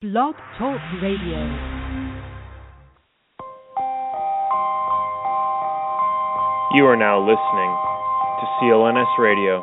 Blog Talk Radio. You are now listening to CLNS Radio,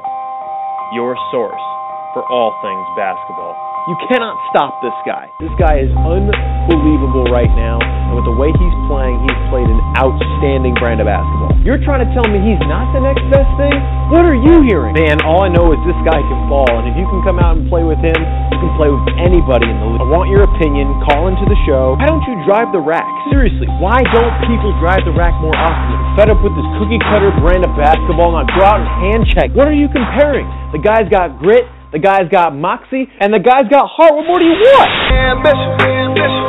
your source for all things basketball. You cannot stop this guy. This guy is unbelievable right now, and with the way he's playing, he's played an outstanding brand of basketball. You're trying to tell me he's not the next best thing? What are you hearing? Man, all I know is this guy can ball, and if you can come out and play with him, you can play with anybody in the league. I want your opinion. Call into the show. Why don't you drive the rack? Seriously, why don't people drive the rack more often? Fed up with this cookie cutter brand of basketball, now go out and hand check. What are you comparing? The guy's got grit. The guy's got moxie, and the guy's got heart. What more do you want? Ambition, ambition,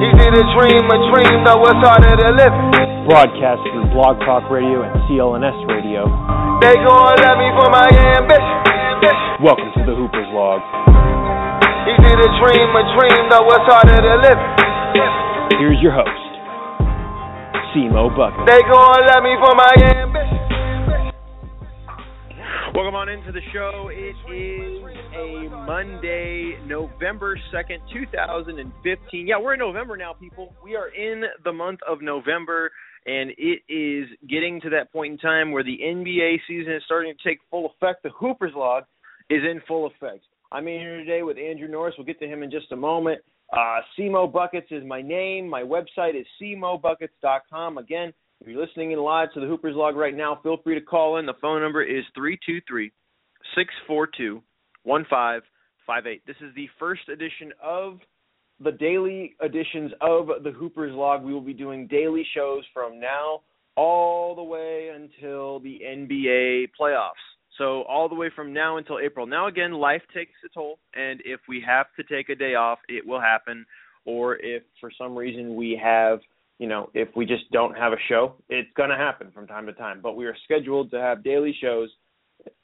He did a dream, a dream that was harder to live. Broadcast through Blog Talk Radio and CLNS Radio. They gon' let me for my ambition. Ambition. Welcome to the Hooper's Log. He did a dream, a dream that was harder to live. Here's your host, Simo Bucket. They gon' let me for my ambition. Welcome on into the show. It is a Monday, November 2nd, 2015. Yeah, we're in November now, people. We are in the month of November, and it is getting to that point in time where the NBA season is starting to take full effect. The Hoopers log is in full effect. I'm here today with Andrew Norris. We'll get to him in just a moment. Uh, Simo Buckets is my name. My website is simobuckets.com. Again, if you're listening in live to the Hoopers log right now, feel free to call in. The phone number is 323 642 1558. This is the first edition of the daily editions of the Hoopers log. We will be doing daily shows from now all the way until the NBA playoffs. So, all the way from now until April. Now, again, life takes a toll, and if we have to take a day off, it will happen. Or if for some reason we have you know, if we just don't have a show, it's going to happen from time to time. But we are scheduled to have daily shows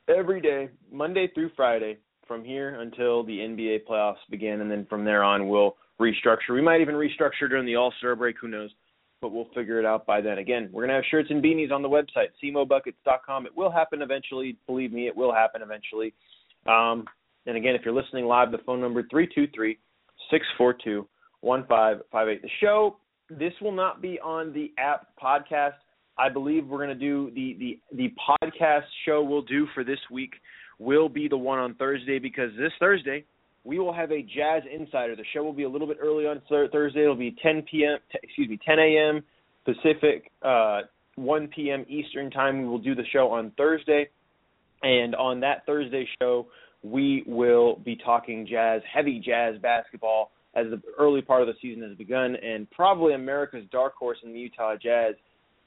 every day, Monday through Friday, from here until the NBA playoffs begin. And then from there on, we'll restructure. We might even restructure during the All Star break, who knows? But we'll figure it out by then. Again, we're going to have shirts and beanies on the website, simobuckets.com. It will happen eventually. Believe me, it will happen eventually. Um, and again, if you're listening live, the phone number 323 642 1558. The show this will not be on the app podcast. I believe we're going to do the the the podcast show we'll do for this week will be the one on Thursday because this Thursday we will have a Jazz Insider. The show will be a little bit early on Thursday. It'll be 10 p.m. T- excuse me, 10 a.m. Pacific, uh, 1 p.m. Eastern time. We will do the show on Thursday, and on that Thursday show we will be talking Jazz, heavy Jazz basketball as the early part of the season has begun, and probably America's dark horse in the Utah Jazz.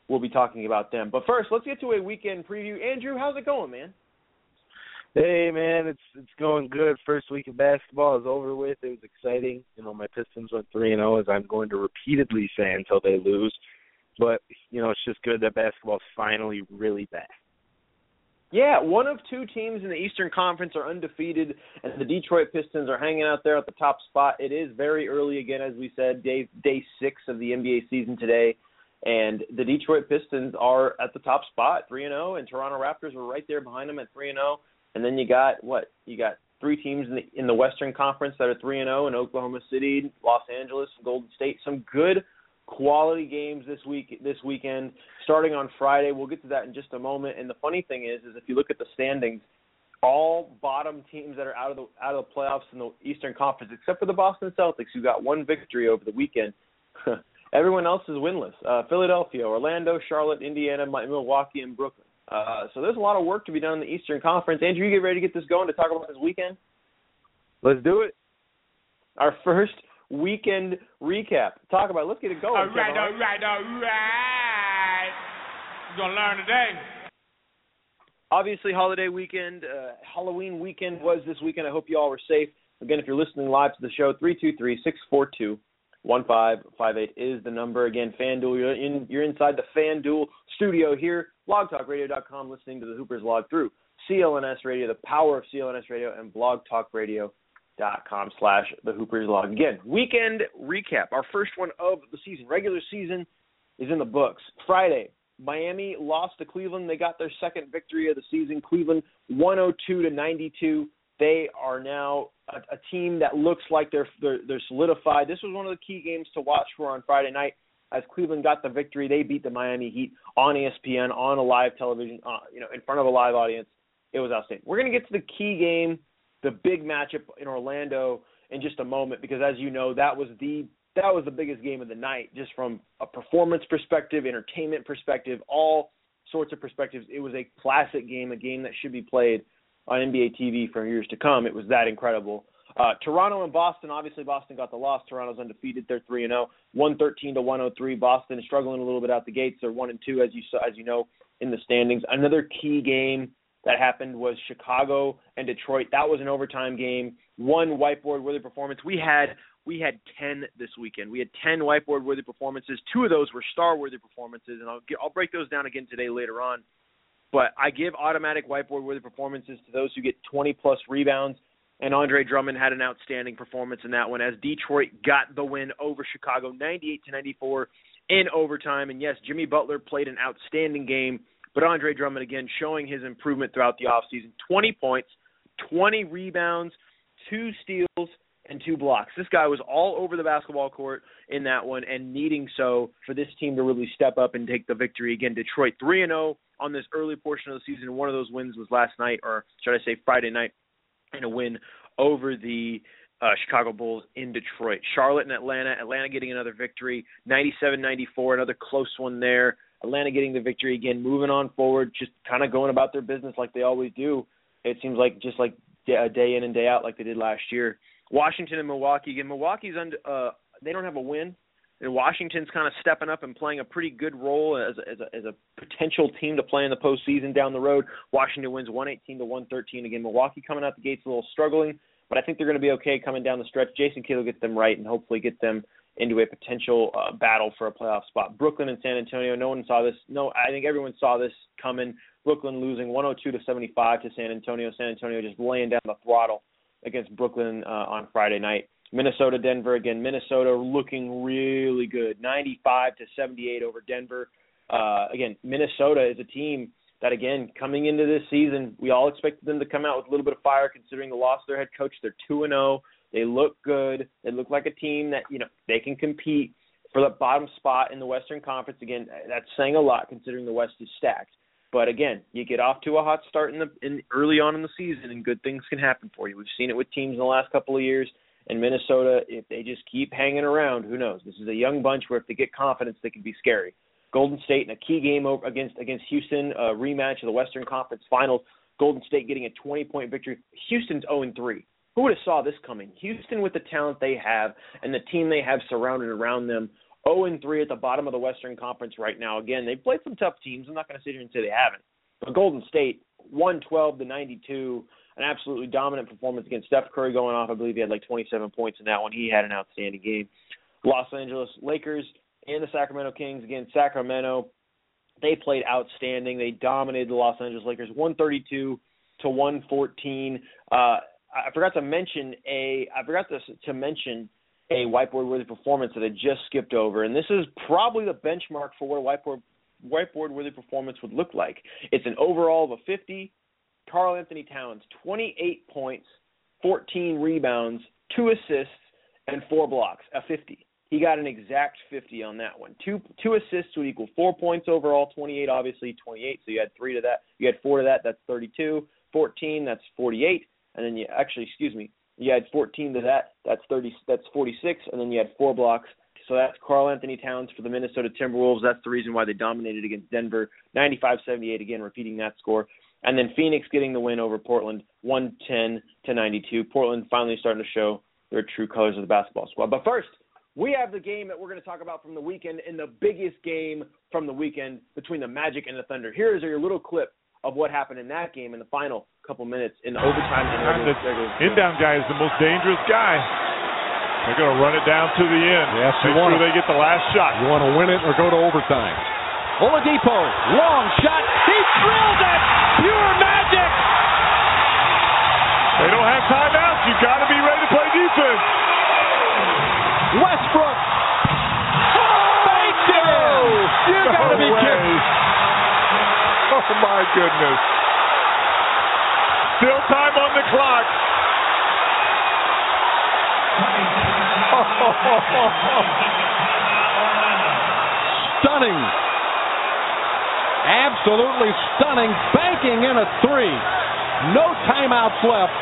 We'll be talking about them. But first, let's get to a weekend preview. Andrew, how's it going, man? Hey man, it's it's going good. First week of basketball is over with. It was exciting. You know, my Pistons went three and zero, as I'm going to repeatedly say until they lose. But you know, it's just good that basketball's finally really back. Yeah, one of two teams in the Eastern Conference are undefeated, and the Detroit Pistons are hanging out there at the top spot. It is very early again, as we said, day day six of the NBA season today, and the Detroit Pistons are at the top spot, three and zero, and Toronto Raptors are right there behind them at three and zero. And then you got what? You got three teams in the in the Western Conference that are three and zero, in Oklahoma City, Los Angeles, Golden State. Some good quality games this week this weekend starting on Friday. We'll get to that in just a moment. And the funny thing is is if you look at the standings, all bottom teams that are out of the out of the playoffs in the Eastern Conference except for the Boston Celtics who got one victory over the weekend. Everyone else is winless. Uh, Philadelphia, Orlando, Charlotte, Indiana, Milwaukee, and Brooklyn. Uh, so there's a lot of work to be done in the Eastern Conference. Andrew, you get ready to get this going to talk about this weekend? Let's do it. Our first weekend recap. Talk about it. Let's get it going. All right, all right, all right. You're going to learn today. Obviously, holiday weekend, uh, Halloween weekend was this weekend. I hope you all were safe. Again, if you're listening live to the show, 323 642 1558 is the number. Again, FanDuel, you're, in, you're inside the FanDuel studio here, blogtalkradio.com, listening to the Hoopers log through CLNS Radio, the power of CLNS Radio, and Blog Talk Radio dot com slash the Hoopers log. Again, weekend recap. Our first one of the season. Regular season is in the books. Friday, Miami lost to Cleveland. They got their second victory of the season. Cleveland 102 to 92 They are now a, a team that looks like they're, they're they're solidified. This was one of the key games to watch for on Friday night as Cleveland got the victory. They beat the Miami Heat on ESPN on a live television, uh, you know, in front of a live audience. It was outstanding. We're going to get to the key game, the big matchup in Orlando in just a moment because as you know, that was the that was the biggest game of the night just from a performance perspective, entertainment perspective, all sorts of perspectives. It was a classic game, a game that should be played on NBA TV for years to come. It was that incredible. Uh, Toronto and Boston. Obviously, Boston got the loss. Toronto's undefeated. They're three and zero. One thirteen to one hundred three. Boston is struggling a little bit out the gates. They're one and two, as you saw, as you know in the standings. Another key game that happened was Chicago and Detroit. That was an overtime game. One whiteboard worthy performance. We had we had 10 this weekend. We had 10 whiteboard worthy performances. Two of those were star worthy performances, and I'll get, I'll break those down again today later on. But I give automatic whiteboard worthy performances to those who get 20 plus rebounds. And Andre Drummond had an outstanding performance in that one as Detroit got the win over Chicago 98 to 94 in overtime. And yes, Jimmy Butler played an outstanding game, but Andre Drummond again showing his improvement throughout the offseason 20 points, 20 rebounds, two steals, and two blocks. This guy was all over the basketball court in that one and needing so for this team to really step up and take the victory. Again, Detroit 3 and 0 on this early portion of the season. One of those wins was last night, or should I say Friday night, in a win over the uh, Chicago Bulls in Detroit. Charlotte and Atlanta. Atlanta getting another victory, 97-94, another close one there. Atlanta getting the victory again, moving on forward, just kind of going about their business like they always do. It seems like just like day in and day out like they did last year. Washington and Milwaukee. Again, Milwaukee's under, uh, they don't have a win, and Washington's kind of stepping up and playing a pretty good role as as a, as a potential team to play in the postseason down the road. Washington wins 118 to 113. Again, Milwaukee coming out the gates a little struggling, but I think they're going to be okay coming down the stretch. Jason Kidd will get them right and hopefully get them into a potential uh, battle for a playoff spot. Brooklyn and San Antonio. No one saw this. No, I think everyone saw this coming. Brooklyn losing 102 to 75 to San Antonio. San Antonio just laying down the throttle against Brooklyn uh, on Friday night. Minnesota, Denver again. Minnesota looking really good, 95 to 78 over Denver. Uh, again, Minnesota is a team that again coming into this season, we all expected them to come out with a little bit of fire considering the loss of their head coach. They're two and zero. They look good. They look like a team that you know they can compete for the bottom spot in the Western Conference. Again, that's saying a lot considering the West is stacked. But again, you get off to a hot start in the in early on in the season, and good things can happen for you. We've seen it with teams in the last couple of years. And Minnesota, if they just keep hanging around, who knows? This is a young bunch where if they get confidence, they can be scary. Golden State in a key game against against Houston, a rematch of the Western Conference Finals. Golden State getting a 20 point victory. Houston's 0 3. Who would have saw this coming? Houston with the talent they have and the team they have surrounded around them 0 and 3 at the bottom of the Western Conference right now. Again, they've played some tough teams. I'm not going to sit here and say they haven't. But Golden State 112 to 92, an absolutely dominant performance against Steph Curry going off. I believe he had like 27 points in that one. He had an outstanding game. Los Angeles Lakers and the Sacramento Kings again. Sacramento, they played outstanding. They dominated the Los Angeles Lakers 132 to 114. Uh, I forgot to mention a. I forgot to to mention a whiteboard worthy performance that I just skipped over, and this is probably the benchmark for what a whiteboard whiteboard worthy performance would look like. It's an overall of a 50. Karl-Anthony Towns, 28 points, 14 rebounds, two assists, and four blocks, a 50. He got an exact 50 on that one. Two two assists would equal four points overall. 28, obviously 28. So you had three to that. You had four to that. That's 32. 14, that's 48. And then you actually, excuse me, you had 14 to that. That's 30. That's 46, and then you had four blocks. So that's Karl-Anthony Towns for the Minnesota Timberwolves. That's the reason why they dominated against Denver, 95-78. Again, repeating that score. And then Phoenix getting the win over Portland, 110 to 92. Portland finally starting to show their true colors of the basketball squad. But first, we have the game that we're going to talk about from the weekend, and the biggest game from the weekend between the Magic and the Thunder. Here is your little clip of what happened in that game in the final couple minutes in overtime. And the inbound guy is the most dangerous guy. They're going to run it down to the end. Yes, Make you want sure to, they get the last shot. You want to win it or go to overtime. Oladipo, long shot. He drills it pure magic. They don't have timeouts. You've got to be ready to play defense. Westbrook. Thank oh, you. You no got to be kidding. Oh, my goodness. Still time on the clock. Stunning. Absolutely stunning. Banking in a three. No timeouts left.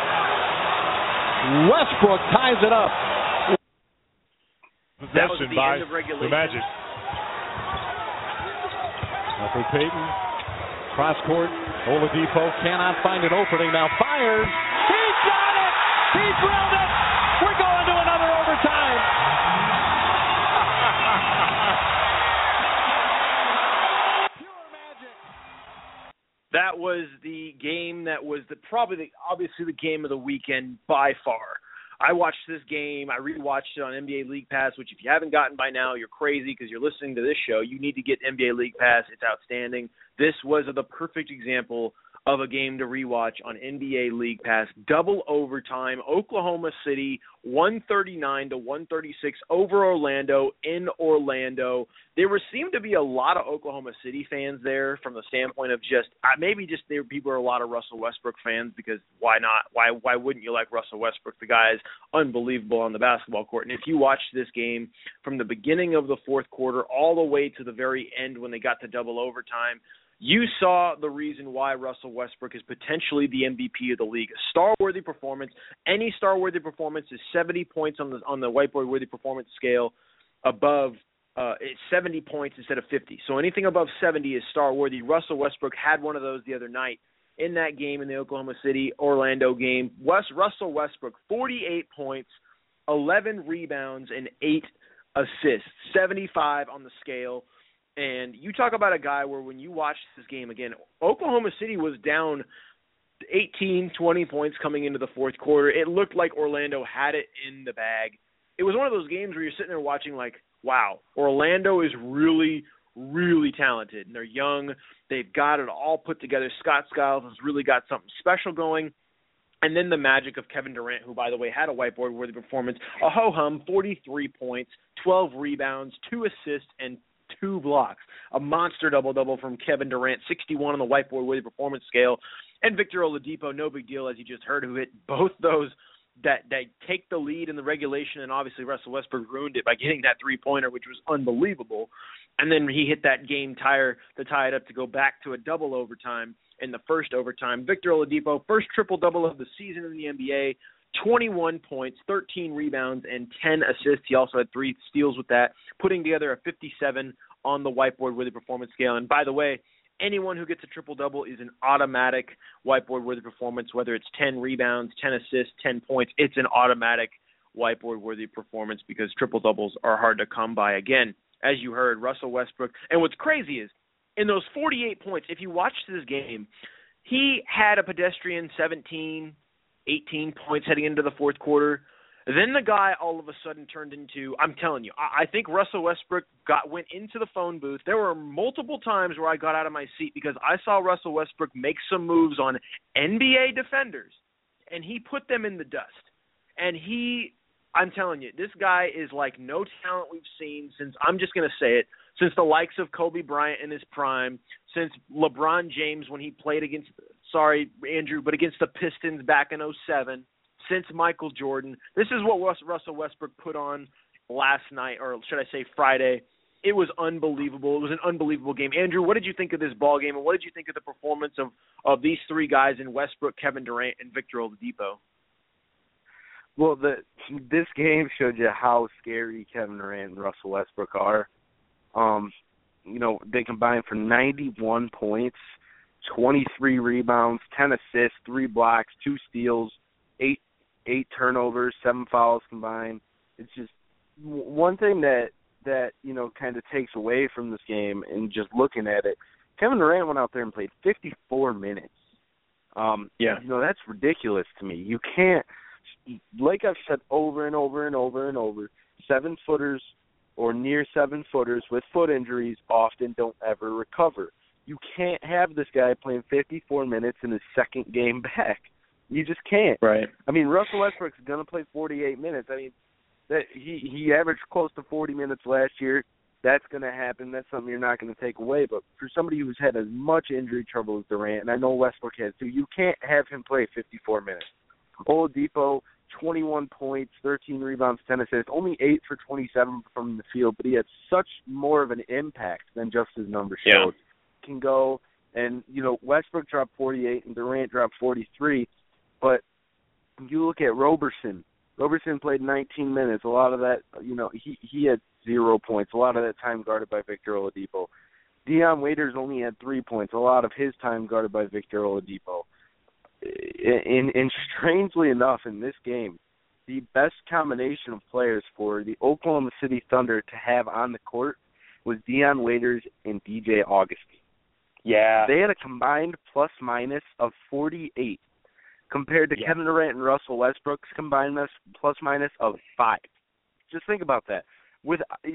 Westbrook ties it up. Possession by end of regulation. the Magic. Elfrid Payton, cross court. Oladipo cannot find an opening. Now fires. He got it. He drilled it. That was the probably the, obviously the game of the weekend by far. I watched this game. I rewatched it on NBA League Pass, which if you haven't gotten by now, you're crazy because you're listening to this show. You need to get NBA League Pass. It's outstanding. This was the perfect example of a game to rewatch on NBA League Pass. Double overtime, Oklahoma City, 139 to 136 over Orlando in Orlando. There were seemed to be a lot of Oklahoma City fans there from the standpoint of just uh, maybe just there people are a lot of Russell Westbrook fans because why not? Why why wouldn't you like Russell Westbrook? The guy is unbelievable on the basketball court. And if you watch this game from the beginning of the fourth quarter all the way to the very end when they got to double overtime, you saw the reason why Russell Westbrook is potentially the MVP of the league. Star-worthy performance. Any star-worthy performance is 70 points on the on the whiteboard-worthy performance scale. Above uh, 70 points instead of 50. So anything above 70 is star-worthy. Russell Westbrook had one of those the other night in that game in the Oklahoma City Orlando game. West Russell Westbrook 48 points, 11 rebounds, and eight assists. 75 on the scale. And you talk about a guy where when you watch this game again, Oklahoma City was down 18, 20 points coming into the fourth quarter. It looked like Orlando had it in the bag. It was one of those games where you're sitting there watching like, wow, Orlando is really, really talented. And they're young. They've got it all put together. Scott Skiles has really got something special going. And then the magic of Kevin Durant, who, by the way, had a whiteboard worthy performance. A ho hum, 43 points, 12 rebounds, two assists, and two blocks. A monster double double from Kevin Durant, 61 on the whiteboard worthy performance scale. And Victor Oladipo, no big deal, as you just heard, who hit both those that that take the lead in the regulation, and obviously Russell Westbrook ruined it by getting that three pointer, which was unbelievable. And then he hit that game tire to tie it up to go back to a double overtime in the first overtime. Victor Oladipo, first triple double of the season in the NBA, 21 points, 13 rebounds, and 10 assists. He also had three steals with that, putting together a 57 on the whiteboard worthy performance scale. And by the way, anyone who gets a triple double is an automatic whiteboard worthy performance, whether it's 10 rebounds, 10 assists, 10 points. It's an automatic whiteboard worthy performance because triple doubles are hard to come by. Again, as you heard, Russell Westbrook. And what's crazy is in those 48 points, if you watched this game, he had a pedestrian 17, 18 points heading into the fourth quarter. Then the guy all of a sudden turned into I'm telling you, I, I think Russell Westbrook got went into the phone booth. There were multiple times where I got out of my seat because I saw Russell Westbrook make some moves on NBA defenders and he put them in the dust. And he I'm telling you, this guy is like no talent we've seen since I'm just going to say it, since the likes of Kobe Bryant in his prime, since LeBron James when he played against sorry, Andrew, but against the Pistons back in 07 since Michael Jordan. This is what Russell Westbrook put on last night, or should I say Friday. It was unbelievable. It was an unbelievable game. Andrew, what did you think of this ball game, and what did you think of the performance of of these three guys in Westbrook, Kevin Durant, and Victor Oladipo? Well, the this game showed you how scary Kevin Durant and Russell Westbrook are. Um, you know, they combined for 91 points, 23 rebounds, 10 assists, 3 blocks, 2 steals, 8 8 turnovers, 7 fouls combined. It's just one thing that that, you know, kind of takes away from this game and just looking at it. Kevin Durant went out there and played 54 minutes. Um, yeah. You know, that's ridiculous to me. You can't like I've said over and over and over and over, seven footers or near seven footers with foot injuries often don't ever recover. You can't have this guy playing 54 minutes in his second game back. You just can't. Right. I mean, Russell Westbrook's going to play 48 minutes. I mean, that he he averaged close to 40 minutes last year. That's going to happen. That's something you're not going to take away. But for somebody who's had as much injury trouble as Durant, and I know Westbrook has too, you can't have him play 54 minutes. Oladipo 21 points, 13 rebounds, 10 assists, only 8 for 27 from the field, but he had such more of an impact than just his numbers Yeah. showed. Can go and you know Westbrook dropped 48 and Durant dropped 43, but you look at Roberson. Roberson played 19 minutes. A lot of that, you know, he he had zero points. A lot of that time guarded by Victor Oladipo. Dion Waiters only had three points. A lot of his time guarded by Victor Oladipo. And, and strangely enough, in this game, the best combination of players for the Oklahoma City Thunder to have on the court was Dion Waiters and DJ Augustin. Yeah. They had a combined plus minus of 48 compared to Yeah. Kevin Durant and Russell Westbrook's combined plus minus of 5. Just think about that. With uh,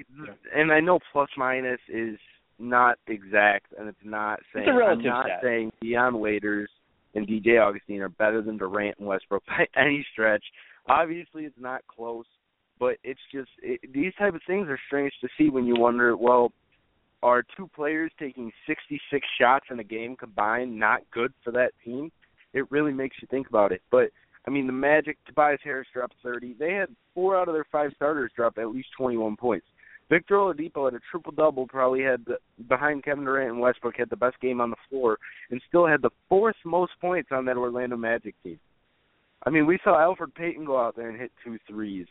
and I know plus minus is not exact and it's not saying a relative I'm not stat. saying Dion Waiters and DJ Augustin are better than Durant and Westbrook by any stretch. Obviously it's not close, but it's just it, these type of things are strange to see when you wonder, well, are two players taking 66 shots in a game combined not good for that team? It really makes you think about it. But I mean, the Magic, Tobias Harris dropped 30. They had four out of their five starters drop at least 21 points. Victor Oladipo had a triple double, probably had the, behind Kevin Durant and Westbrook had the best game on the floor, and still had the fourth most points on that Orlando Magic team. I mean, we saw Elfrid Payton go out there and hit two threes.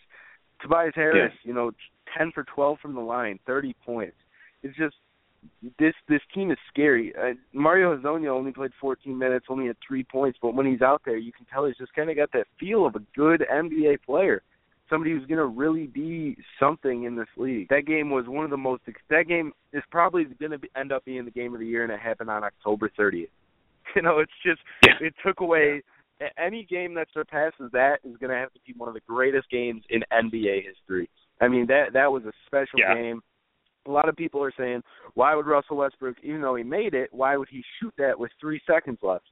Tobias Harris, you know, 10 for 12 from the line, 30 points. It's just this this team is scary. Uh, Mario Hezonja only played 14 minutes, only had three points, but when he's out there, you can tell he's just kind of got that feel of a good NBA player, somebody who's going to really be something in this league. That game was one of the most. That game is probably going to end up being the game of the year, and it happened on October 30th. You know, it's just Yeah. it took away a- any game that surpasses that is going to have to be one of the greatest games in NBA history. I mean that that was a special Yeah. game. A lot of people are saying, why would Russell Westbrook, even though he made it, why would he shoot that with three seconds left?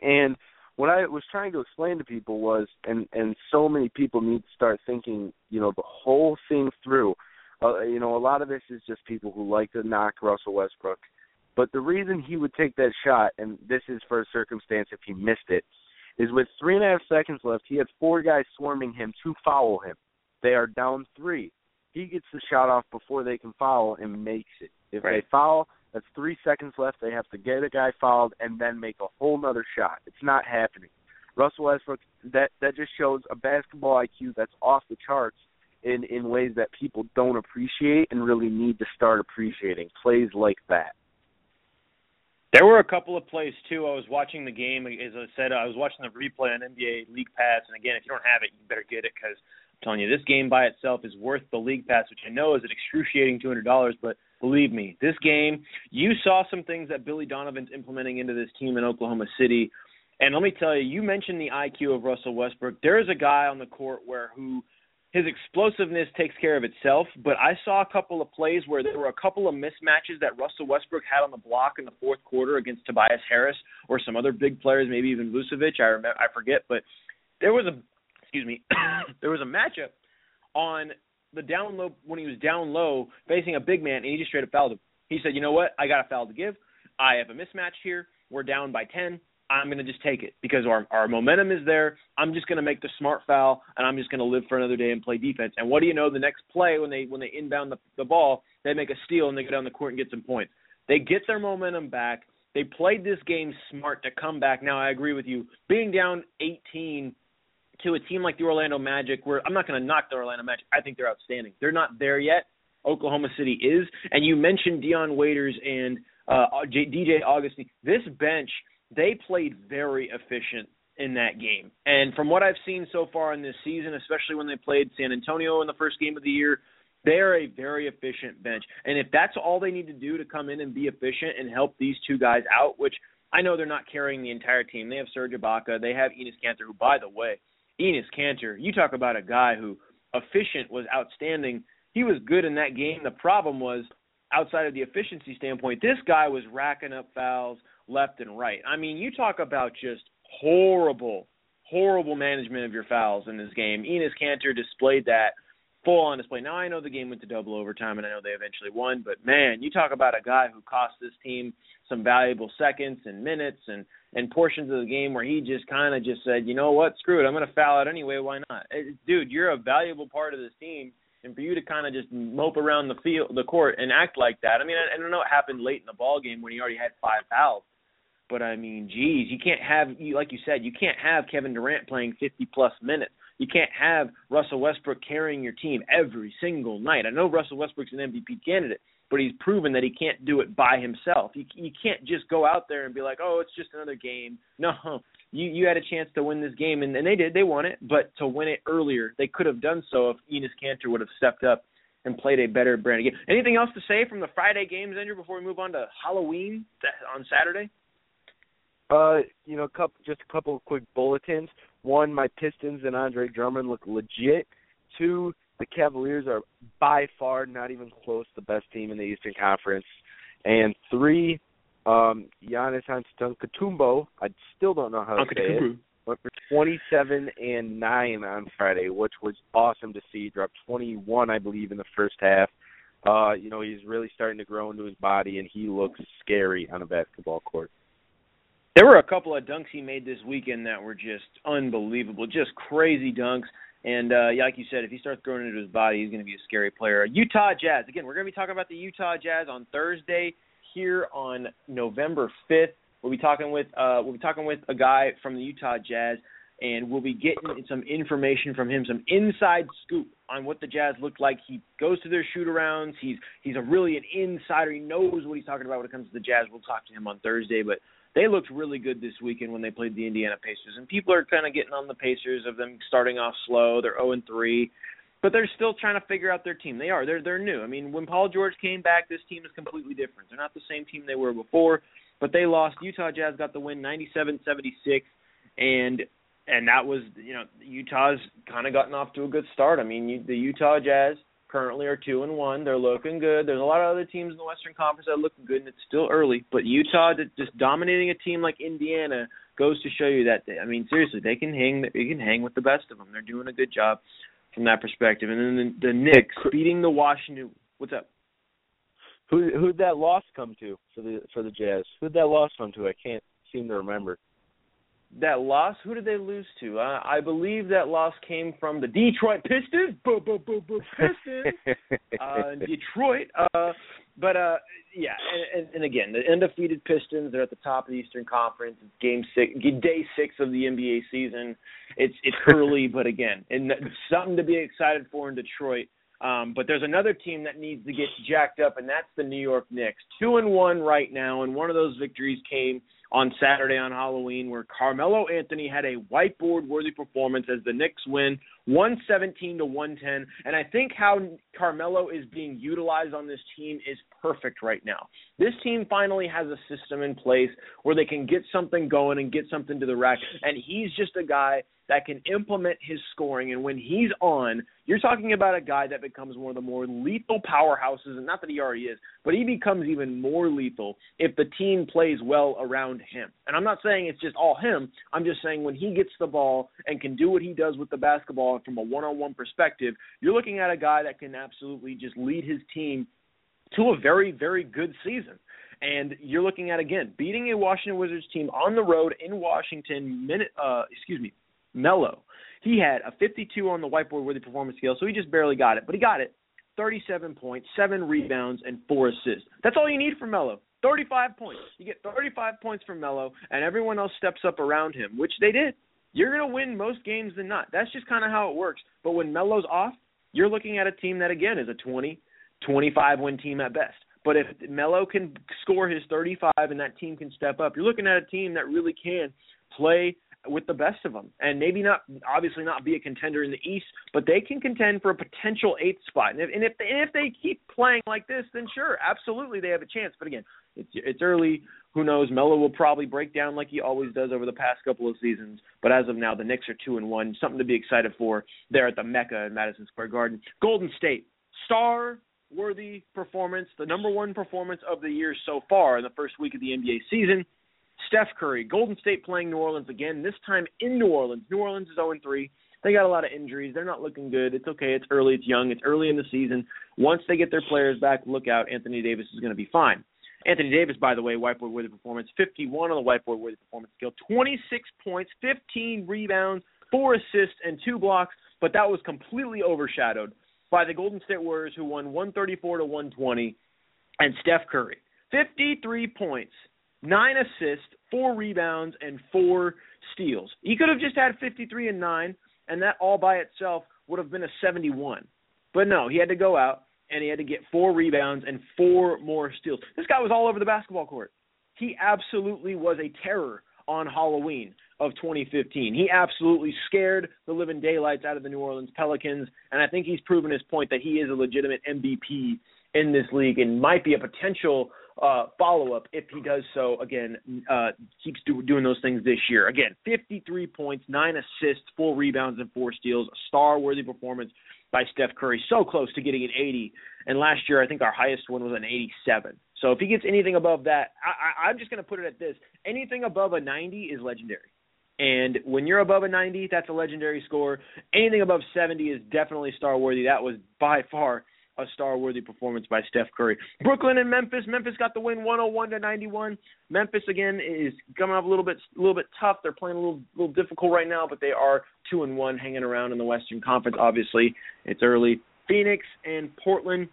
And what I was trying to explain to people was, and and so many people need to start thinking, you know, the whole thing through. Uh, you know, a lot of this is just people who like to knock Russell Westbrook. But the reason he would take that shot, and this is for a circumstance if he missed it, is with three and a half seconds left, he had four guys swarming him to foul him. They are down three. He gets the shot off before they can foul and makes it. If Right. they foul, that's three seconds left. They have to get a guy fouled and then make a whole nother shot. It's not happening. Russell Westbrook that that just shows a basketball IQ that's off the charts in in ways that people don't appreciate and really need to start appreciating plays like that. There were a couple of plays too. I was watching the game. As I said, I was watching the replay on NBA League Pass. And again, if you don't have it, you better get it because telling you, this game by itself is worth the League Pass, which I know is an excruciating two hundred dollars. But believe me, this game, you saw some things that Billy Donovan's implementing into this team in Oklahoma City. And let me tell you, you mentioned the IQ of Russell Westbrook. There is a guy on the court where who his explosiveness takes care of itself, but I saw a couple of plays where there were a couple of mismatches that Russell Westbrook had on the block in the fourth quarter against Tobias Harris or some other big players, maybe even Vucevic. I remember, I forget, but there was a excuse me, there was a matchup on the down low when he was down low facing a big man, and he just straight up fouled him. He said, "You know what? I got a foul to give. I have a mismatch here. We're down by ten. I'm going to just take it because our our momentum is there. I'm just going to make the smart foul, and I'm just going to live for another day and play defense. And what do you know? The next play when they when they inbound the, the ball, they make a steal and they go down the court and get some points. They get their momentum back. They played this game smart to come back. Now I agree with you. Being down 18 to a team like the Orlando Magic, where I'm not going to knock the Orlando Magic. I think they're outstanding. They're not there yet. Oklahoma City is. And you mentioned Dion Waiters and uh, DJ Augustin. This bench, they played very efficient in that game. And from what I've seen so far in this season, especially when they played San Antonio in the first game of the year, they're a very efficient bench. And if that's all they need to do to come in and be efficient and help these two guys out, which I know they're not carrying the entire team. They have Serge Ibaka. They have Enes Kanter, who, by the way, Enes Kanter, you talk about a guy who efficient was outstanding. He was good in that game. The problem was outside of the efficiency standpoint, this guy was racking up fouls left and right. I mean, you talk about just horrible, horrible management of your fouls in this game. Enes Kanter displayed that full on display. Now I know the game went to double overtime and I know they eventually won, but man, you talk about a guy who cost this team some valuable seconds and minutes and and portions of the game where he just kind of just said, you know what, screw it, I'm going to foul out anyway. Why not, it, dude? You're a valuable part of this team, and for you to kind of just mope around the field, the court, and act like that. I mean, I, I don't know what happened late in the ball game when he already had five fouls, but I mean, geez, you can't have, you like you said, you can't have Kevin Durant playing 50 plus minutes. You can't have Russell Westbrook carrying your team every single night. I know Russell Westbrook's an MVP candidate, but he's proven that he can't do it by himself. You, you can't just go out there and be like, oh, it's just another game. No, you you had a chance to win this game, and, and they did. They won it, but to win it earlier, they could have done so if Enes Kanter would have stepped up and played a better brand game. Anything else to say from the Friday games, Andrew, before we move on to Halloween on Saturday? Uh, you know, couple, just a couple of quick bulletins. One, my Pistons and Andre Drummond look legit. Two, the Cavaliers are by far not even close the best team in the Eastern Conference. And three, um, Giannis Antetokounmpo, I still don't know how to say it, went for 27 and 9 on Friday, which was awesome to see. Dropped 21, I believe, in the first half. Uh, you know, he's really starting to grow into his body, and he looks scary on a basketball court. There were a couple of dunks he made this weekend that were just unbelievable, just crazy dunks. And uh, like you said, if he starts growing into his body, he's going to be a scary player. Utah Jazz. Again, we're going to be talking about the Utah Jazz on Thursday here on November 5th. We'll be talking with uh, we'll be talking with a guy from the Utah Jazz, and we'll be getting some information from him, some inside scoop on what the Jazz look like. He goes to their shoot arounds. He's he's a really an insider. He knows what he's talking about when it comes to the Jazz. We'll talk to him on Thursday, but they looked really good this weekend when they played the Indiana Pacers. And people are kind of getting on the Pacers of them starting off slow. They're 0 and 3, but they're still trying to figure out their team. They are. They're they're new. I mean, when Paul George came back, this team is completely different. They're not the same team they were before, but they lost. Utah Jazz got the win 97-76 and and that was, you know, Utah's kind of gotten off to a good start. I mean, you, the Utah Jazz currently are two and one. They're looking good. There's a lot of other teams in the Western Conference that are looking good, and it's still early. But Utah just dominating a team like Indiana goes to show you that. They, I mean, seriously, they can hang. They can hang with the best of them. They're doing a good job from that perspective. And then the, the Knicks beating the Washington. What's up? Who who'd that loss come to for the for the Jazz? Who'd that loss come to? I can't seem to remember that loss, who did they lose to? Uh, I believe that loss came from the Detroit Pistons. Boo, boo, boo, boo, Pistons. uh, Detroit. Uh, but uh, yeah, and, and, and again, the undefeated Pistons. They're at the top of the Eastern Conference. It's game six, day six of the NBA season. It's it's early, but again, and something to be excited for in Detroit. Um, but there's another team that needs to get jacked up, and that's the New York Knicks. Two and one right now, and one of those victories came on Saturday on Halloween, where Carmelo Anthony had a whiteboard worthy performance as the Knicks win 117 to 110. And I think how Carmelo is being utilized on this team is perfect right now. This team finally has a system in place where they can get something going and get something to the rack. And he's just a guy that can implement his scoring. And when he's on, you're talking about a guy that becomes one of the more lethal powerhouses, and not that he already is, but he becomes even more lethal if the team plays well around him. And I'm not saying it's just all him. I'm just saying when he gets the ball and can do what he does with the basketball from a one-on-one perspective, you're looking at a guy that can absolutely just lead his team to a very, very good season. And you're looking at again beating a Washington Wizards team on the road in Washington. Minute, uh, excuse me, Melo. He had a 52 on the whiteboard worthy performance scale, so he just barely got it, but he got it. 37 points, seven rebounds, and four assists. That's all you need from Melo. 35 points. You get 35 points from Melo, and everyone else steps up around him, which they did. You're going to win most games than not. That's just kind of how it works. But when Melo's off, you're looking at a team that, again, is a 20, 25 win team at best. But if Melo can score his 35 and that team can step up, you're looking at a team that really can play with the best of them, and maybe not obviously not be a contender in the East, but they can contend for a potential eighth spot. And if and if they, if they keep playing like this, then sure, absolutely they have a chance. But again, it's it's early. Who knows? Melo will probably break down like he always does over the past couple of seasons. But as of now, the Knicks are two and one. Something to be excited for there at the Mecca in Madison Square Garden. Golden State star worthy performance, the number one performance of the year so far in the first week of the NBA season. Steph Curry, Golden State playing New Orleans again, this time in New Orleans. New Orleans is 0 3. They got a lot of injuries. They're not looking good. It's okay. It's early. It's young. It's early in the season. Once they get their players back, look out. Anthony Davis is going to be fine. Anthony Davis, by the way, whiteboard worthy performance, 51 on the whiteboard worthy performance scale, 26 points, 15 rebounds, four assists, and two blocks. But that was completely overshadowed by the Golden State Warriors, who won 134 to 120, and Steph Curry, 53 points, nine assists, four rebounds, and four steals. He could have just had 53 and nine, and that all by itself would have been a 71. But no, he had to go out and he had to get four rebounds and four more steals. This guy was all over the basketball court. He absolutely was a terror on Halloween of 2015. He absolutely scared the living daylights out of the New Orleans Pelicans, and I think he's proven his point that he is a legitimate MVP in this league and might be a potential uh, follow up if he does so again. Uh, keeps do, doing those things this year. Again, 53 points, nine assists, four rebounds, and four steals. A star worthy performance by Steph Curry. So close to getting an 80. And last year, I think our highest one was an 87. So if he gets anything above that, I, I, I'm just going to put it at this: anything above a 90 is legendary. And when you're above a 90, that's a legendary score. Anything above 70 is definitely star worthy. That was by far a star-worthy performance by Steph Curry. Brooklyn and Memphis. Memphis got the win, 101 to 91. Memphis again is coming up a little bit, a little bit tough. They're playing a little, little difficult right now, but they are two and one, hanging around in the Western Conference. Obviously, it's early. Phoenix and Portland.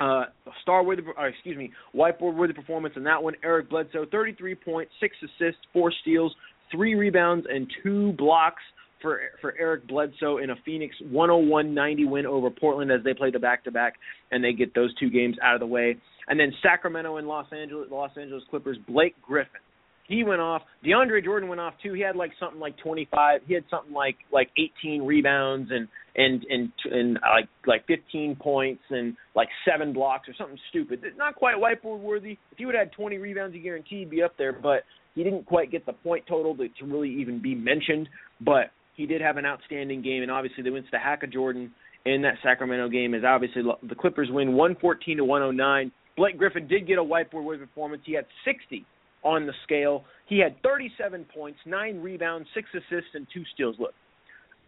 Uh, star worthy, uh, excuse me, whiteboard worthy performance in that one. Eric Bledsoe, 33 points, six assists, four steals, three rebounds, and two blocks for for Eric Bledsoe in a Phoenix 101-90 win over Portland as they play the back-to-back and they get those two games out of the way. And then Sacramento and Los Angeles Los Angeles Clippers Blake Griffin. He went off. DeAndre Jordan went off too. He had like something like 25. He had something like like 18 rebounds and and and and uh, like like 15 points and like seven blocks or something stupid. Not quite whiteboard worthy. If he would have had 20 rebounds, he guaranteed he'd be up there. But he didn't quite get the point total to, to really even be mentioned. But he did have an outstanding game, and obviously the wins to Hack of Jordan in that Sacramento game is obviously the Clippers win 114 to 109. Blake Griffin did get a whiteboard worthy performance. He had 60 on the scale. He had 37 points, nine rebounds, six assists, and two steals. Look,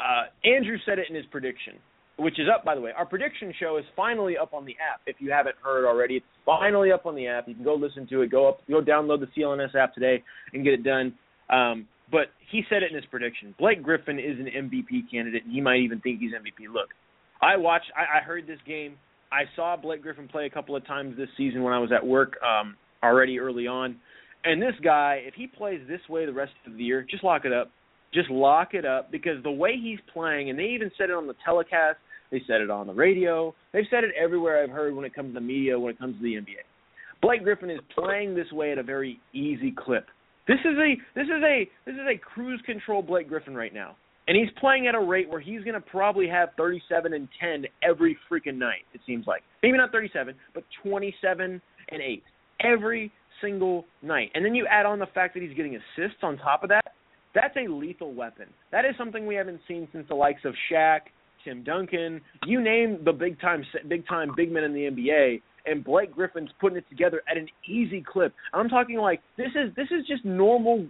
uh, Andrew said it in his prediction, which is up by the way. Our prediction show is finally up on the app. If you haven't heard already, it's finally up on the app. You can go listen to it. Go up, go download the CLNS app today and get it done. Um, but he said it in his prediction. Blake Griffin is an MVP candidate, and he might even think he's MVP. Look, I watched, I, I heard this game. I saw Blake Griffin play a couple of times this season when I was at work um, already early on. And this guy, if he plays this way the rest of the year, just lock it up. Just lock it up because the way he's playing, and they even said it on the telecast, they said it on the radio, they've said it everywhere I've heard when it comes to the media, when it comes to the NBA. Blake Griffin is playing this way at a very easy clip. This is a this is a this is a cruise control Blake Griffin right now. And he's playing at a rate where he's going to probably have 37 and 10 every freaking night, it seems like. Maybe not 37, but 27 and 8 every single night. And then you add on the fact that he's getting assists on top of that. That's a lethal weapon. That is something we haven't seen since the likes of Shaq, Tim Duncan, you name the big time big time big men in the NBA, and Blake Griffin's putting it together at an easy clip. I'm talking like this is this is just normal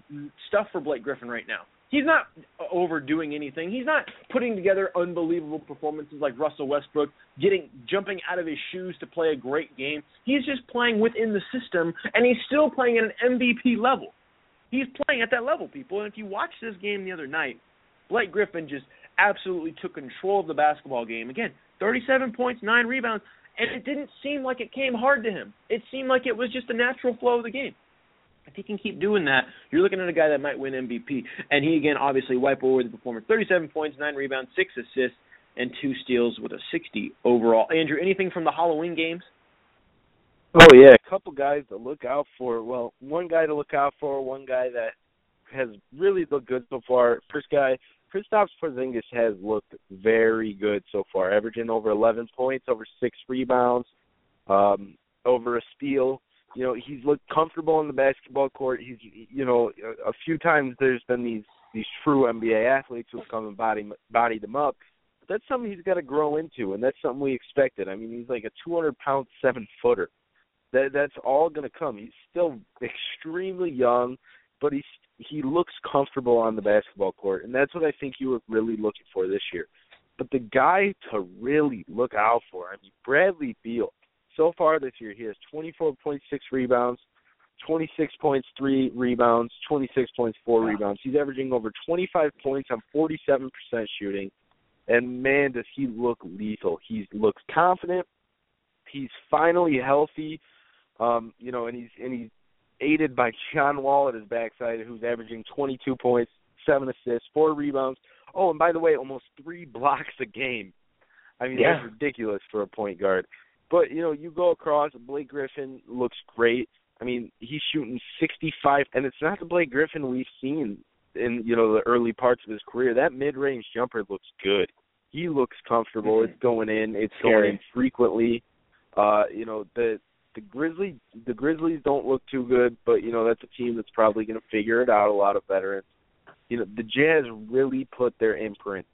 stuff for Blake Griffin right now. He's not overdoing anything. He's not putting together unbelievable performances like Russell Westbrook, getting jumping out of his shoes to play a great game. He's just playing within the system and he's still playing at an MVP level. He's playing at that level, people. And if you watch this game the other night, Blake Griffin just absolutely took control of the basketball game. Again, 37 points, 9 rebounds and it didn't seem like it came hard to him. It seemed like it was just a natural flow of the game. If he can keep doing that, you're looking at a guy that might win MVP. And he again, obviously, wipe over the performance: 37 points, nine rebounds, six assists, and two steals with a 60 overall. Andrew, anything from the Halloween games? Oh yeah, a couple guys to look out for. Well, one guy to look out for, one guy that has really looked good so far. First guy, Kristaps Porzingis has looked very good so far, averaging over 11 points, over six rebounds, um, over a steal. You know, he's looked comfortable on the basketball court. He's, you know, a few times there's been these these true NBA athletes who've come and body bodied him up. But that's something he's got to grow into, and that's something we expected. I mean, he's like a 200 pound seven footer. That that's all going to come. He's still extremely young, but he's he looks comfortable on the basketball court, and that's what I think you were really looking for this year. But the guy to really look out for, I mean, Bradley Beal. So far this year, he has 24.6 rebounds, 26 points, three rebounds, 26 points, four rebounds. He's averaging over 25 points on 47% shooting, and man, does he look lethal. He looks confident. He's finally healthy. Um, you know, and he's and he's aided by John Wall at his backside, who's averaging 22 points, seven assists, four rebounds. Oh, and by the way, almost three blocks a game. I mean, Yeah. that's ridiculous for a point guard. But you know, you go across. Blake Griffin looks great. I mean, he's shooting 65, and it's not the Blake Griffin we've seen in you know the early parts of his career. That mid-range jumper looks good. He looks comfortable. Mhm. It's going in. It's Scary. going in frequently. Uh, you know the the Grizzlies the Grizzlies don't look too good, but you know that's a team that's probably going to figure it out. A lot of veterans. You know the Jazz really put their imprint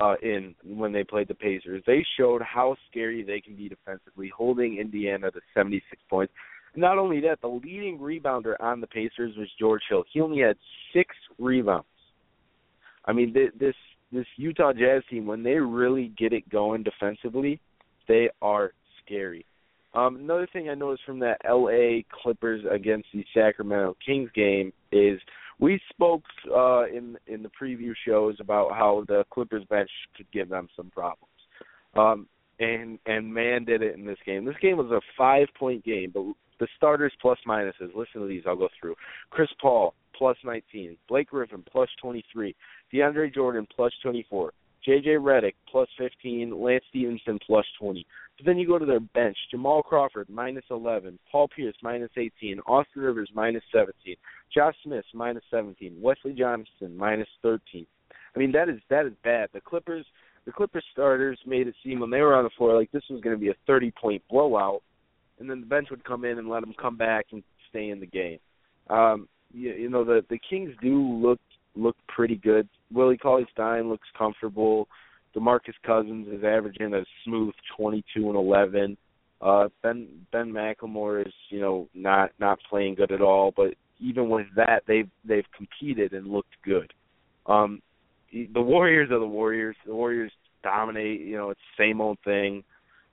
uh, in when they played the Pacers. They showed how scary they can be defensively, holding Indiana to 76 points. Not only that, the leading rebounder on the Pacers was George Hill. He only had six rebounds. I mean, th- this this Utah Jazz team, when they really get it going defensively, they are scary. Um, another thing I noticed from that LA Clippers against the Sacramento Kings game is we spoke uh, in in the preview shows about how the Clippers bench could give them some problems. Um, and and man did it in this game. This game was a five point game, but the starters plus minuses. Listen to these. I'll go through. Chris Paul plus 19, Blake Griffin plus 23, DeAndre Jordan plus 24, JJ Redick plus 15, Lance Stephenson plus 20. But then you go to their bench: Jamal Crawford minus 11, Paul Pierce minus 18, Austin Rivers minus 17, Josh Smith minus 17, Wesley Johnson minus 13. I mean that is that is bad. The Clippers the Clippers starters made it seem when they were on the floor like this was going to be a 30 point blowout, and then the bench would come in and let them come back and stay in the game. Um, you, you know the the Kings do look look pretty good. Willie Cauley Stein looks comfortable. DeMarcus Cousins is averaging a smooth 22 and 11. Uh, ben Ben McLemore is you know not not playing good at all, but even with that they've they've competed and looked good. Um, the Warriors are the Warriors. The Warriors dominate. You know, it's the same old thing.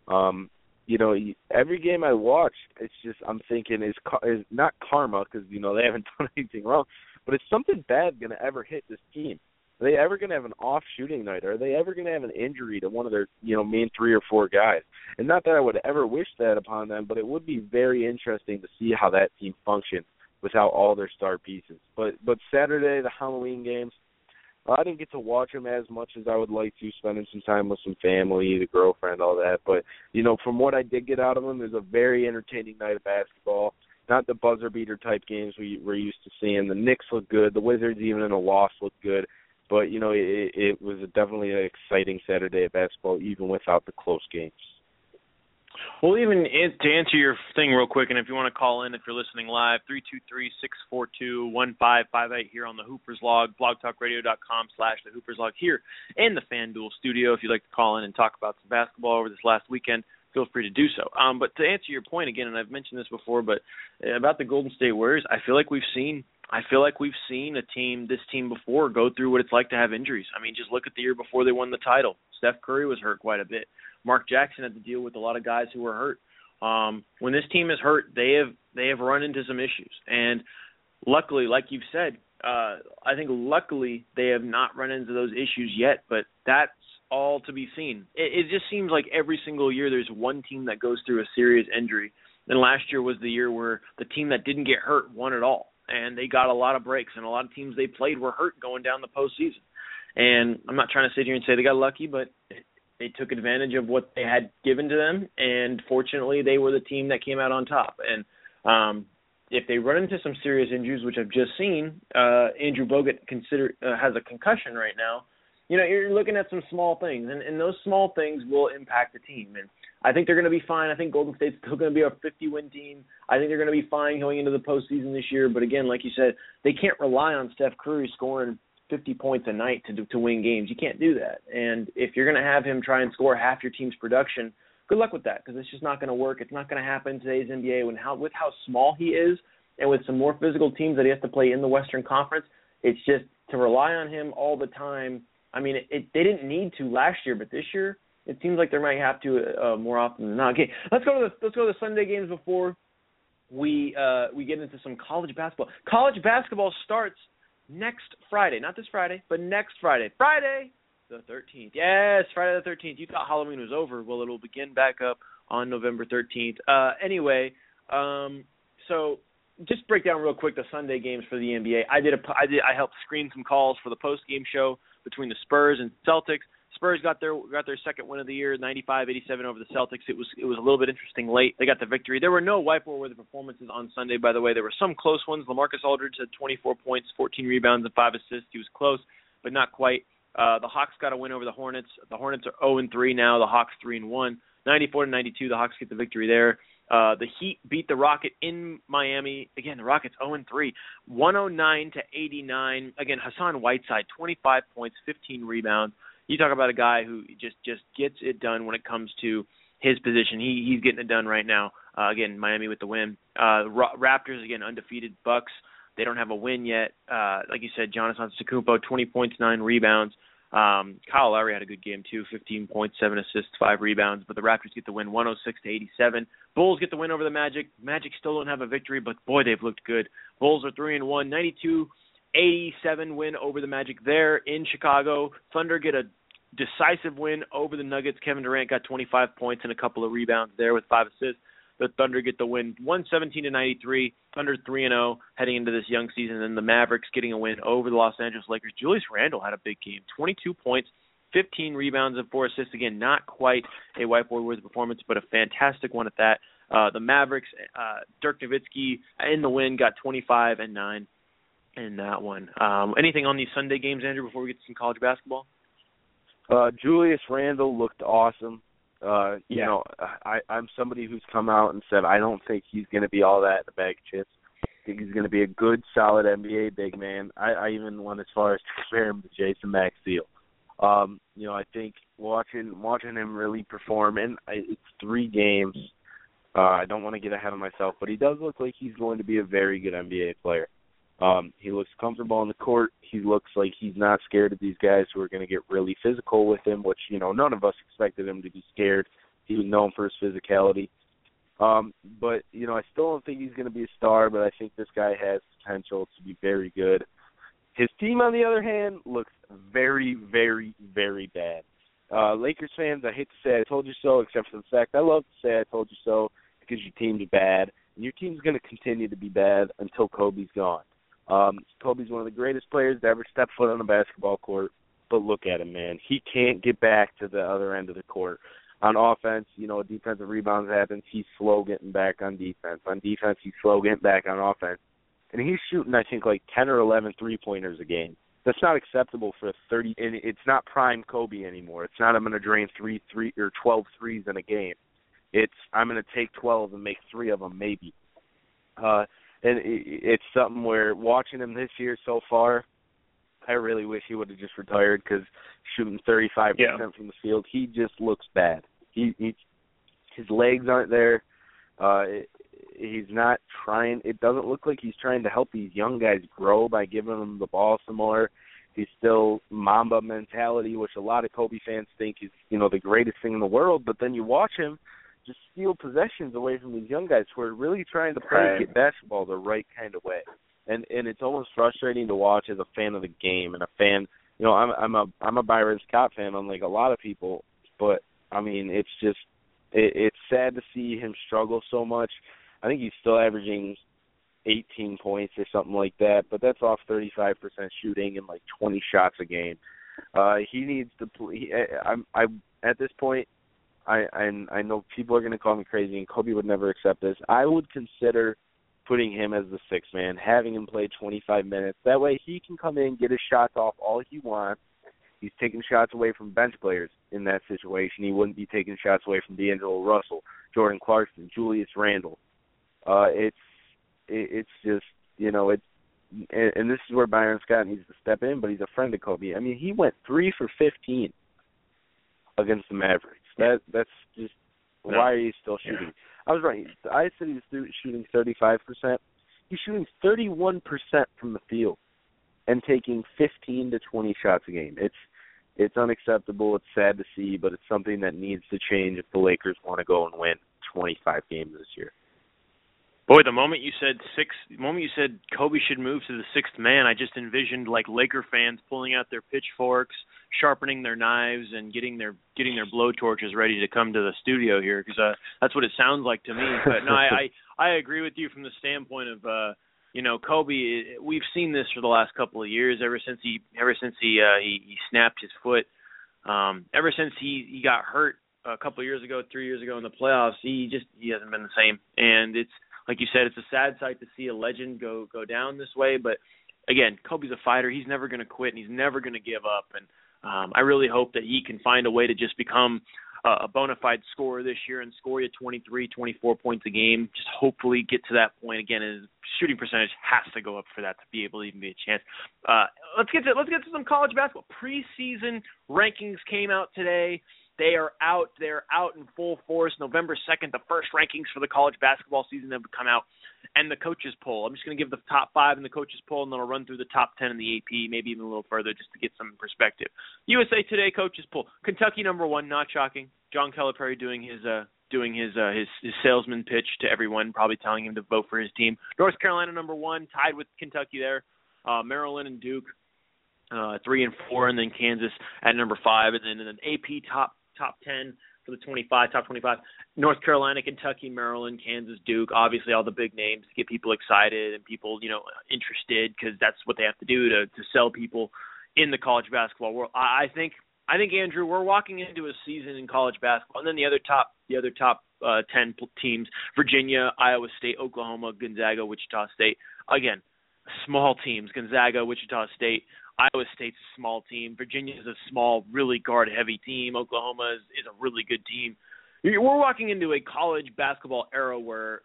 Um, you know, every game I watch, it's just I'm thinking is is not karma because you know they haven't done anything wrong, but is something bad going to ever hit this team? Are they ever going to have an off shooting night? Are they ever going to have an injury to one of their you know main three or four guys? And not that I would ever wish that upon them, but it would be very interesting to see how that team functions without all their star pieces. But but Saturday, the Halloween games, I didn't get to watch them as much as I would like to, spending some time with some family, the girlfriend, all that. But you know, from what I did get out of them, there's a very entertaining night of basketball. Not the buzzer beater type games we we're used to seeing. The Knicks look good. The Wizards, even in a loss, look good. But you know, it, it was definitely an exciting Saturday of basketball, even without the close games. Well, even in, to answer your thing real quick, and if you want to call in, if you're listening live, three two three six four two one five five eight here on the Hoopers Log, blogtalkradio.com slash the Hoopers Log here in the FanDuel studio. If you'd like to call in and talk about some basketball over this last weekend, feel free to do so. Um, but to answer your point again, and I've mentioned this before, but about the Golden State Warriors, I feel like we've seen I feel like we've seen a team, this team before, go through what it's like to have injuries. I mean, just look at the year before they won the title. Steph Curry was hurt quite a bit. Mark Jackson had to deal with a lot of guys who were hurt. Um, when this team is hurt, they have they have run into some issues, and luckily, like you've said, uh, I think luckily they have not run into those issues yet. But that's all to be seen. It, it just seems like every single year there's one team that goes through a serious injury. And last year was the year where the team that didn't get hurt won it all, and they got a lot of breaks, and a lot of teams they played were hurt going down the postseason. And I'm not trying to sit here and say they got lucky, but they took advantage of what they had given to them, and fortunately, they were the team that came out on top. And um, if they run into some serious injuries, which I've just seen, uh, Andrew Bogut consider uh, has a concussion right now. You know, you're looking at some small things, and, and those small things will impact the team. And I think they're going to be fine. I think Golden State's still going to be a 50-win team. I think they're going to be fine going into the postseason this year. But again, like you said, they can't rely on Steph Curry scoring 50 points a night to to win games. You can't do that. And if you're going to have him try and score half your team's production, good luck with that because it's just not going to work. It's not going to happen in today's NBA when how with how small he is and with some more physical teams that he has to play in the Western Conference. It's just to rely on him all the time. I mean, it, it they didn't need to last year, but this year it seems like they might have to uh, more often than not. Okay, let's go to the let's go to the Sunday games before we uh, we get into some college basketball. College basketball starts next Friday, not this Friday, but next Friday. Friday the 13th. Yes, Friday the 13th. You thought Halloween was over. Well, it'll begin back up on November 13th. Uh, anyway, um, so just break down real quick the Sunday games for the NBA. I did a I did I helped screen some calls for the post game show between the Spurs and Celtics. Spurs got their got their second win of the year, 95-87 over the Celtics. It was it was a little bit interesting late. They got the victory. There were no whiteboard worthy performances on Sunday, by the way. There were some close ones. LaMarcus Aldridge had 24 points, 14 rebounds, and five assists. He was close, but not quite. Uh, the Hawks got a win over the Hornets. The Hornets are 0 and 3 now. The Hawks 3 and 1. 94 to 92. The Hawks get the victory there. Uh, the Heat beat the Rocket in Miami. Again, the Rockets 0 and 3, 109 to 89. Again, Hassan Whiteside 25 points, 15 rebounds. You talk about a guy who just just gets it done when it comes to his position. He he's getting it done right now. Uh, again, Miami with the win. Uh, Raptors again undefeated. Bucks they don't have a win yet. Uh, like you said, Jonathan Antetokounmpo, 20 points, nine rebounds. Um, Kyle Lowry had a good game too, 15 points, seven assists, five rebounds. But the Raptors get the win, 106 to 87. Bulls get the win over the Magic. Magic still don't have a victory, but boy, they've looked good. Bulls are three and one, 92 87 win over the Magic there in Chicago. Thunder get a decisive win over the Nuggets. Kevin Durant got 25 points and a couple of rebounds there with five assists the Thunder get the win, 117 to 93. Thunder 3 and 0 heading into this young season, and the Mavericks getting a win over the Los Angeles Lakers. Julius Randle had a big game, 22 points, 15 rebounds, and four assists. Again, not quite a whiteboard worthy performance, but a fantastic one at that. Uh, the Mavericks, uh, Dirk Nowitzki in the win, got 25 and 9 in that one. Um, anything on these Sunday games, Andrew, before we get to some college basketball? Uh, Julius Randle looked awesome. Uh, you yeah. know, I, I'm somebody who's come out and said I don't think he's going to be all that in the bag of chips. I think he's going to be a good, solid NBA big man. I, I even went as far as to compare him to Jason Maxiell. Um, you know, I think watching watching him really perform, and I, it's three games. Uh, I don't want to get ahead of myself, but he does look like he's going to be a very good NBA player. Um, he looks comfortable on the court. He looks like he's not scared of these guys who are going to get really physical with him, which you know none of us expected him to be scared. He was known for his physicality. Um, but you know, I still don't think he's going to be a star, but I think this guy has potential to be very good. His team, on the other hand, looks very, very, very bad. Uh, Lakers fans, I hate to say I told you so, except for the fact I love to say I told you so because your team's bad, and your team's going to continue to be bad until Kobe's gone. Um, Kobe's one of the greatest players to ever step foot on a basketball court. But look at him, man. He can't get back to the other end of the court. On offense, you know, defensive rebounds happens. He's slow getting back on defense. On defense, he's slow getting back on offense. And he's shooting, I think, like 10 or 11 three pointers a game. That's not acceptable for a 30. And it's not prime Kobe anymore. It's not I'm going to drain three, three or 12 threes in a game. It's I'm going to take 12 and make three of them maybe. Uh, and it's something where watching him this year so far, I really wish he would have just retired because shooting 35% yeah. from the field, he just looks bad. He, he his legs aren't there. Uh he's not trying it doesn't look like he's trying to help these young guys grow by giving them the ball some more. He's still Mamba mentality, which a lot of Kobe fans think is, you know, the greatest thing in the world, but then you watch him just steal possessions away from these young guys who are really trying to play right. get basketball the right kind of way. And and it's almost frustrating to watch as a fan of the game and a fan. You know, I'm I'm a I'm a Byron Scott fan, unlike a lot of people. But I mean, it's just it, it's sad to see him struggle so much. I think he's still averaging 18 points or something like that, but that's off 35% shooting and like 20 shots a game. Uh he needs to play. I'm I at this point I I, I know people are going to call me crazy, and Kobe would never accept this. I would consider putting him as the sixth man, having him play 25 minutes. That way, he can come in, get his shots off all he wants. He's taking shots away from bench players in that situation. He wouldn't be taking shots away from D'Angelo Russell, Jordan Clarkson, Julius Randle. Uh, it's it, it's just you know it's and, and this is where Byron Scott needs to step in, but he's a friend of Kobe. I mean, he went three for 15 against the Mavericks. That that's just no. why are you still shooting? Yeah. I was right. I said he was shooting 35 percent. He's shooting 31 percent from the field and taking 15 to 20 shots a game. It's it's unacceptable. It's sad to see, but it's something that needs to change if the Lakers want to go and win 25 games this year. Boy, the moment you said six, the moment you said Kobe should move to the sixth man, I just envisioned like Laker fans pulling out their pitchforks, sharpening their knives, and getting their getting their blowtorches ready to come to the studio here because uh, that's what it sounds like to me. But no, I, I I agree with you from the standpoint of uh, you know Kobe. We've seen this for the last couple of years, ever since he ever since he uh, he, he snapped his foot, um, ever since he he got hurt a couple of years ago, three years ago in the playoffs. He just he hasn't been the same, and it's like you said, it's a sad sight to see a legend go go down this way. But again, Kobe's a fighter. He's never going to quit, and he's never going to give up. And um, I really hope that he can find a way to just become a bona fide scorer this year and score you 23, 24 points a game. Just hopefully get to that point again. His shooting percentage has to go up for that to be able to even be a chance. Uh, let's get to let's get to some college basketball. Preseason rankings came out today. They are out. They're out in full force. November 2nd, the first rankings for the college basketball season have come out, and the coaches poll. I'm just going to give the top five in the coaches poll, and then I'll run through the top 10 in the AP, maybe even a little further, just to get some perspective. USA Today coaches poll. Kentucky number one, not shocking. John Calipari doing his uh, doing his uh, his his salesman pitch to everyone, probably telling him to vote for his team. North Carolina number one, tied with Kentucky there. Uh, Maryland and Duke uh, three and four, and then Kansas at number five, and then an AP top top 10 for the 25, top 25. North Carolina, Kentucky, Maryland, Kansas, Duke, obviously all the big names to get people excited and people, you know, interested because that's what they have to do to to sell people in the college basketball world. I, I think I think Andrew, we're walking into a season in college basketball, and then the other top the other top uh, 10 teams: Virginia, Iowa State, Oklahoma, Gonzaga, Wichita State. Again, small teams: Gonzaga, Wichita State, Iowa State's a small team. Virginia is a small, really guard heavy team. Oklahoma is, is a really good team. We're walking into a college basketball era where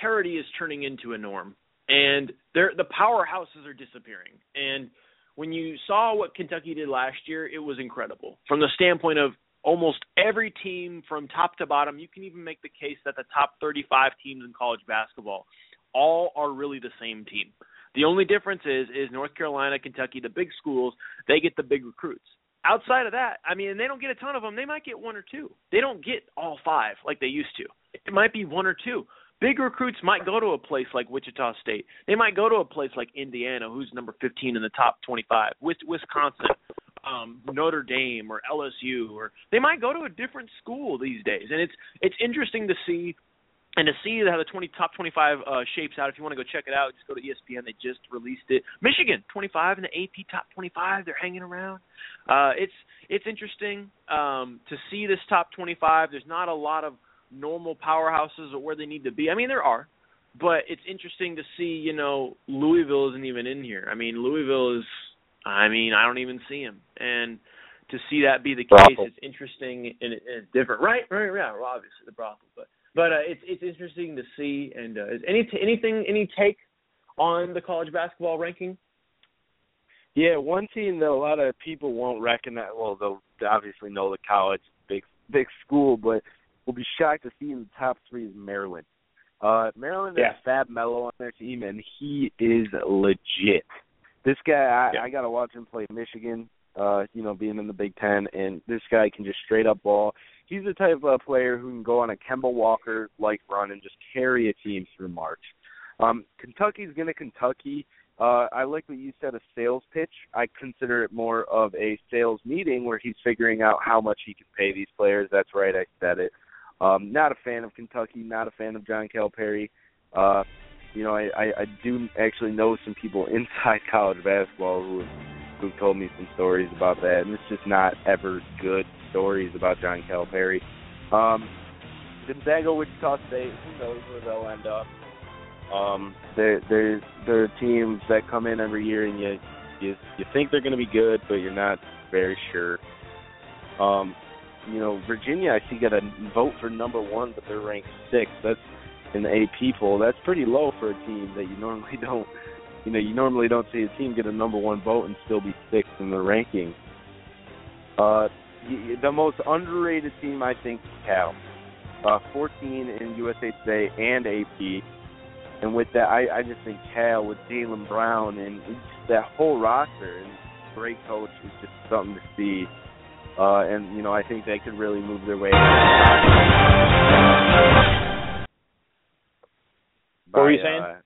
parity is turning into a norm, and the powerhouses are disappearing. And when you saw what Kentucky did last year, it was incredible from the standpoint of almost every team from top to bottom. You can even make the case that the top 35 teams in college basketball all are really the same team. The only difference is is North Carolina, Kentucky, the big schools, they get the big recruits. Outside of that, I mean, they don't get a ton of them. They might get one or two. They don't get all five like they used to. It might be one or two. Big recruits might go to a place like Wichita State. They might go to a place like Indiana, who's number 15 in the top 25. Wisconsin, um, Notre Dame, or LSU, or they might go to a different school these days. And it's it's interesting to see and to see how the 20 top 25 uh, shapes out, if you want to go check it out, just go to ESPN. They just released it. Michigan 25 in the AP top 25. They're hanging around. Uh, it's it's interesting um, to see this top 25. There's not a lot of normal powerhouses or where they need to be. I mean, there are, but it's interesting to see. You know, Louisville isn't even in here. I mean, Louisville is. I mean, I don't even see him, and to see that be the case, it's interesting and, and different. Right, right, yeah. Well, obviously the brothel, but but uh, it's it's interesting to see. And uh, is any t- anything any take on the college basketball ranking? Yeah, one team that a lot of people won't recognize. Well, they'll obviously know the college, big big school, but will be shocked to see in the top three is Maryland. Uh, Maryland yeah. has Fab Melo on their team, and he is legit. This guy, I, yeah. I got to watch him play Michigan. Uh, you know, being in the Big Ten, and this guy can just straight up ball he's the type of player who can go on a Kemba Walker like run and just carry a team through March. Um, Kentucky's going to Kentucky. Uh, I like what you said, a sales pitch. I consider it more of a sales meeting where he's figuring out how much he can pay these players. That's right, I said it. Um, not a fan of Kentucky, not a fan of John Calipari. Uh, you know, I, I, I do actually know some people inside college basketball who have, who told me some stories about that, and it's just not ever good stories about John Calipari. Um, Gonzaga, Wichita State, who knows where they'll end up. Um, they're they're they're teams that come in every year and you you you think they're going to be good, but you're not very sure. Um, you know, Virginia, I see got a vote for number one, but they're ranked sixth. That's in the AP poll. That's pretty low for a team that you normally don't. You know, you normally don't see a team get a number one vote and still be sixth in the ranking. Uh, the most underrated team I think is Cal. Uh, 14 in USA Today and AP. And with that, I, I just think Cal with Jaylen Brown and that whole roster and great coach is just something to see. Uh, and you know, I think they could really move their way. What were you by, saying? Uh,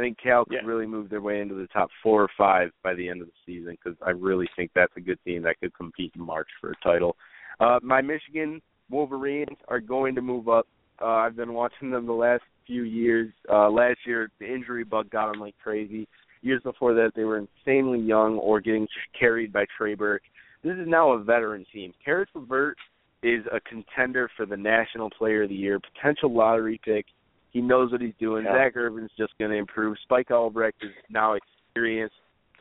I think Cal could Yeah. really move their way into the top four or five by the end of the season because I really think that's a good team that could compete in March for a title. Uh, my Michigan Wolverines are going to move up. Uh, I've been watching them the last few years. Uh, last year, the injury bug got them like crazy. Years before that, they were insanely young or getting carried by Trey Burke. This is now a veteran team. Caris LeVert is a contender for the National Player of the Year, potential lottery pick. He knows what he's doing. Yeah. Zak Irvin's just going to improve. Spike Albrecht is now experienced.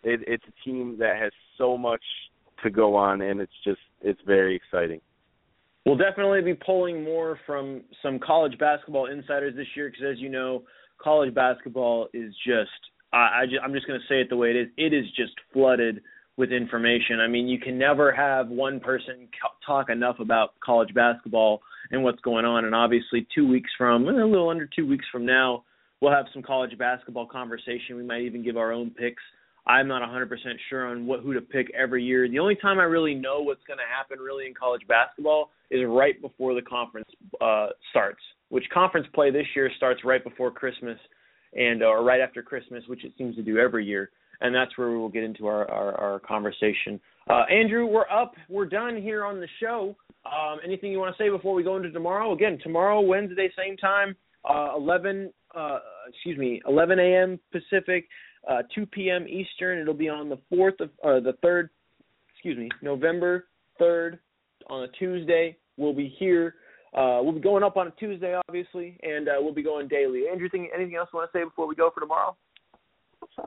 It, it's a team that has so much to go on, and it's just it's very exciting. We'll definitely be pulling more from some college basketball insiders this year because, as you know, college basketball is just. I, I just, I'm just going to say it the way it is. It is just flooded with information. I mean, you can never have one person co- talk enough about college basketball and what's going on. And obviously, two weeks from a little under two weeks from now, we'll have some college basketball conversation. We might even give our own picks. I'm not 100% sure on what who to pick every year. The only time I really know what's going to happen really in college basketball is right before the conference uh, starts. Which conference play this year starts right before Christmas and or right after Christmas, which it seems to do every year. And that's where we will get into our our, our conversation. Uh, Andrew, we're up. We're done here on the show. Um, anything you want to say before we go into tomorrow? Again, tomorrow, Wednesday, same time, uh, 11, uh, excuse me, 11 a.m. Pacific, uh, 2 p.m. Eastern. It'll be on the 4th of, uh, the 3rd, excuse me, November 3rd on a Tuesday. We'll be here. Uh, we'll be going up on a Tuesday, obviously, and uh, we'll be going daily. Andrew, anything else you want to say before we go for tomorrow?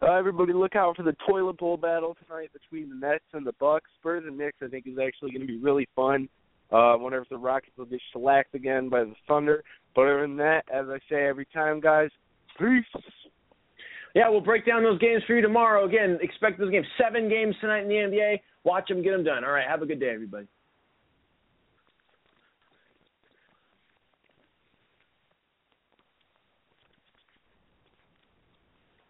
Uh, everybody, look out for the toilet bowl battle tonight between the Nets and the Bucks. Spurs and Knicks, I think, is actually going to be really fun. Uh, if the Rockets will get shellacked again by the Thunder. But other than that, as I say every time, guys, peace. Yeah, we'll break down those games for you tomorrow. Again, expect those games. Seven games tonight in the NBA. Watch them, get them done. All right, have a good day, everybody.